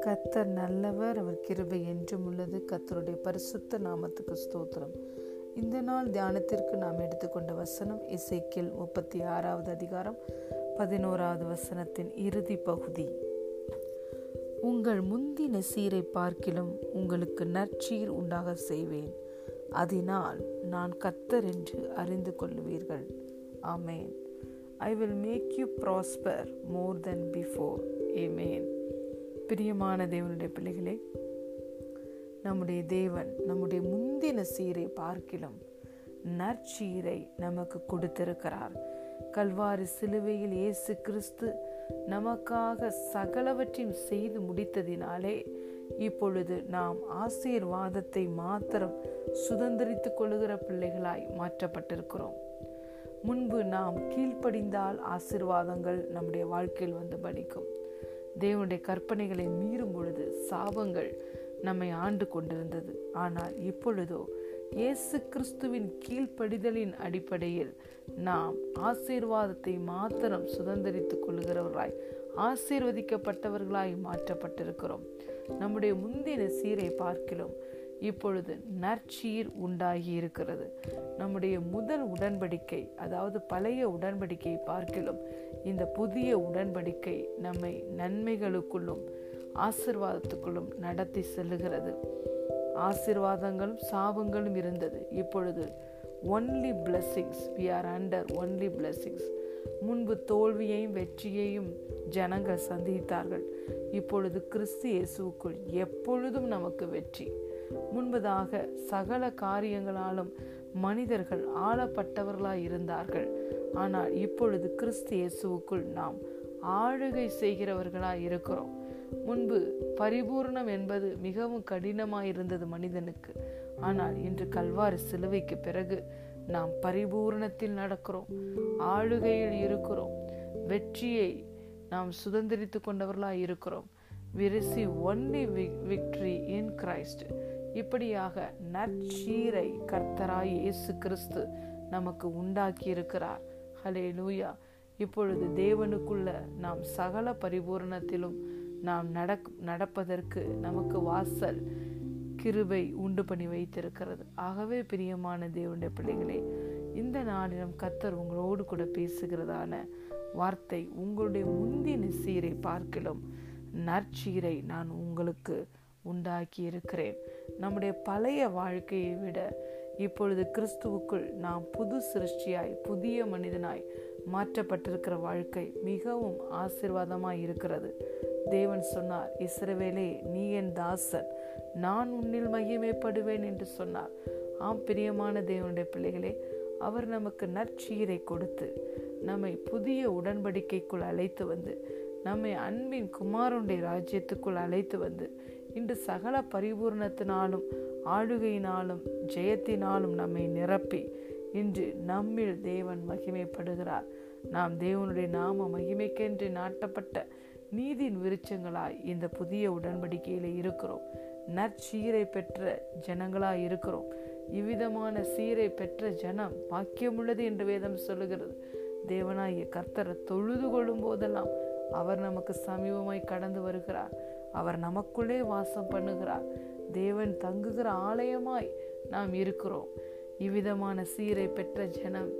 கத்தர் நல்லவர் அவர் கிருபை என்றும் உள்ளது. கத்தருடைய பரிசுத்த நாமத்துக்கு ஸ்தோத்திரம். இந்த நாள் தியானத்திற்கு நாம் எடுத்துக்கொண்ட வசனம் இசைக்கில் முப்பத்தி ஆறாவது அதிகாரம் பதினோராவது வசனத்தின் இறுதி பகுதி. உங்கள் முந்தின சீரை பார்க்கிலும் உங்களுக்கு நற்சீர் உண்டாக செய்வேன். அதனால் நான் கத்தர் என்று அறிந்து கொள்ளுவீர்கள். Amen. I will make you prosper more then before amen பிரியமான தேவனுடைய பிள்ளைகளே நம்முடைய தேவன் நம்முடைய முந்தின சீரை பார்க்கிலும் நற்சீரை நமக்கு கொடுத்திருக்கிறார். கல்வாரி சிலுவையில் இயேசு கிறிஸ்து நமக்காக சகலவற்றையும் செய்து முடித்ததினாலே இப்பொழுது நாம் ஆசீர்வாதத்தை மாத்திரம் சுதந்திரித்துக் கொள்ளுகிற பிள்ளைகளாய் மாற்றப்பட்டிருக்கிறோம். முன்பு நாம் கீழ்ப்படிந்தால் ஆசிர்வாதங்கள் நம்முடைய வாழ்க்கையில் வந்து படிக்கும் தேவனுடைய கற்பனைகளை மீறும் பொழுது சாபங்கள் நம்மை ஆண்டு கொண்டிருந்தது. ஆனால் இப்பொழுதோ இயேசு கிறிஸ்துவின் கீழ்ப்படிதலின் அடிப்படையில் நாம் ஆசீர்வாதத்தை மாத்திரம் சுதந்திரித்துக் கொள்கிறவர்களாய் ஆசீர்வதிக்கப்பட்டவர்களாய் மாற்றப்பட்டிருக்கிறோம். நம்முடைய முந்தின சீரை பார்க்கிலும் இப்பொழுது நற்சீர் உண்டாகி இருக்கிறது நம்முடைய முதல் உடன்படிக்கை அதாவது பழைய உடன்படிக்கை பார்க்கிலும் இந்த புதிய உடன்படிக்கை நம்மை நன்மைகளுக்குள்ளும் ஆசிர்வாதத்துக்குள்ளும் நடத்தி செல்லுகிறது. ஆசிர்வாதங்களும் சாபங்களும் இருந்தது. இப்பொழுது only blessings we are under only blessings முன்பு தோல்வியையும் வெற்றியையும் ஜனங்கள் சந்தித்தார்கள். இப்பொழுது கிறிஸ்து இயேசுக்குள் எப்பொழுதும் நமக்கு வெற்றி. முன்பதாக சகல காரியங்களாலும் மனிதர்கள் ஆளப்பட்டவர்களாய் இருந்தார்கள். ஆனால் இப்பொழுது கிறிஸ்து இயேசுவுக்குள் நாம் ஆளுகை செய்கிறவர்களாய் இருக்கிறோம். முன்பு பரிபூர்ணம் என்பது மிகவும் கடினமாயிருந்தது மனிதனுக்கு. ஆனால் இன்று கல்வாரி சிலுவைக்கு பிறகு நாம் பரிபூர்ணத்தில் நடக்கிறோம். ஆளுகையில் இருக்கிறோம். வெற்றியை நாம் சுதந்திரித்து கொண்டவர்களாய் இருக்கிறோம். விரிசி ஒன்லி விக்டரி இன் கிரைஸ்ட் இப்படியாக நற்சீரை கர்த்தராய் இயேசு கிறிஸ்து நமக்கு உண்டாக்கி இருக்கிறார் ஹலே லூயா இப்பொழுது தேவனுக்குள்ள நாம் சகல பரிபூரணத்திலும் நாம் நடக் நடப்பதற்கு நமக்கு வாசல் கிருபை உண்டு பண்ணி வைத்திருக்கிறது. ஆகவே பிரியமான தேவனுடைய பிள்ளைகளே இந்த நாளிலும் கத்தர் உங்களோடு கூட பேசுகிறதான வார்த்தை உங்களுடைய முந்தின சீரை பார்க்கலும் நற்சீரை நான் உங்களுக்கு உண்டாக்கி இருக்கிறேன். நம்முடைய பழைய வாழ்க்கையை விட இப்பொழுது கிறிஸ்துவுக்குள் நாம் புது சிருஷ்டியாய் புதிய மனிதனாய் மாற்றப்பட்டிருக்கிற வாழ்க்கை மிகவும் ஆசிர்வாதமாய் இருக்கிறது. தேவன் சொன்னார் இஸ்ரவேலே நீ என் தாசன். நான் உன்னில் மகிமைப்படுவேன் என்று சொன்னார். ஆம் பிரியமான தேவனுடைய பிள்ளைகளே அவர் நமக்கு நற்சீரை கொடுத்து நம்மை புதிய உடன்படிக்கைக்குள் அழைத்து வந்து நம்மை அன்பின் குமாருடைய ராஜ்யத்துக்குள் அழைத்து வந்து இன்று சகல பரிபூர்ணத்தினாலும் ஆளுகையினாலும் ஜெயத்தினாலும் நம்மை நிரப்பி இன்று நம்மில் தேவன் மகிமைப்படுகிறார். நாம் தேவனுடைய நாம மகிமைக்கென்று நாட்டப்பட்ட நீதியின் விருச்சங்களாய் இந்த புதிய உடன்படிக்கையில இருக்கிறோம். நற்சீரை பெற்ற ஜனங்களாய் இருக்கிறோம். இவ்விதமான சீரை பெற்ற ஜனம் பாக்கியமுள்ளது என்று வேதம் சொல்லுகிறது. தேவனாகிய கர்த்தரை தொழுது கொள்ளும் போதெல்லாம் அவர் நமக்கு சமீபமாய் கடந்து வருகிறார். அவர் நமக்குள்ளே வாசம் பண்ணுகிறார். தேவன் தங்குகிற ஆலயமாய் நாம் இருக்கிறோம். இவ்விதமான சீரை பெற்ற ஜனம்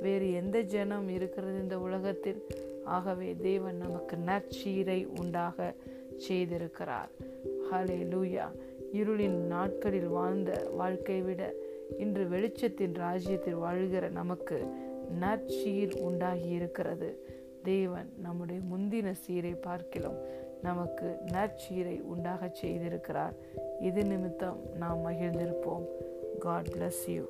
வேறு எந்த ஜனம் இருக்கிறது இந்த உலகத்தில்? ஆகவே தேவன் நமக்கு நற்சீரை உண்டாக செய்திருக்கிறார். ஹலே லூயா இருளின் நாட்களில் வாழ்ந்த வாழ்க்கை விட இன்று வெளிச்சத்தின் ராஜ்யத்தில் வாழ்கிற நமக்கு நற்சீர் உண்டாகி இருக்கிறது. தேவன் நம்முடைய முந்தின சீரை பார்க்கிலும் நமக்கு நற்சீரை உண்டாக செய்திருக்கிறார். இது நிமித்தம் நாம் மகிழ்ந்திருப்போம். God bless you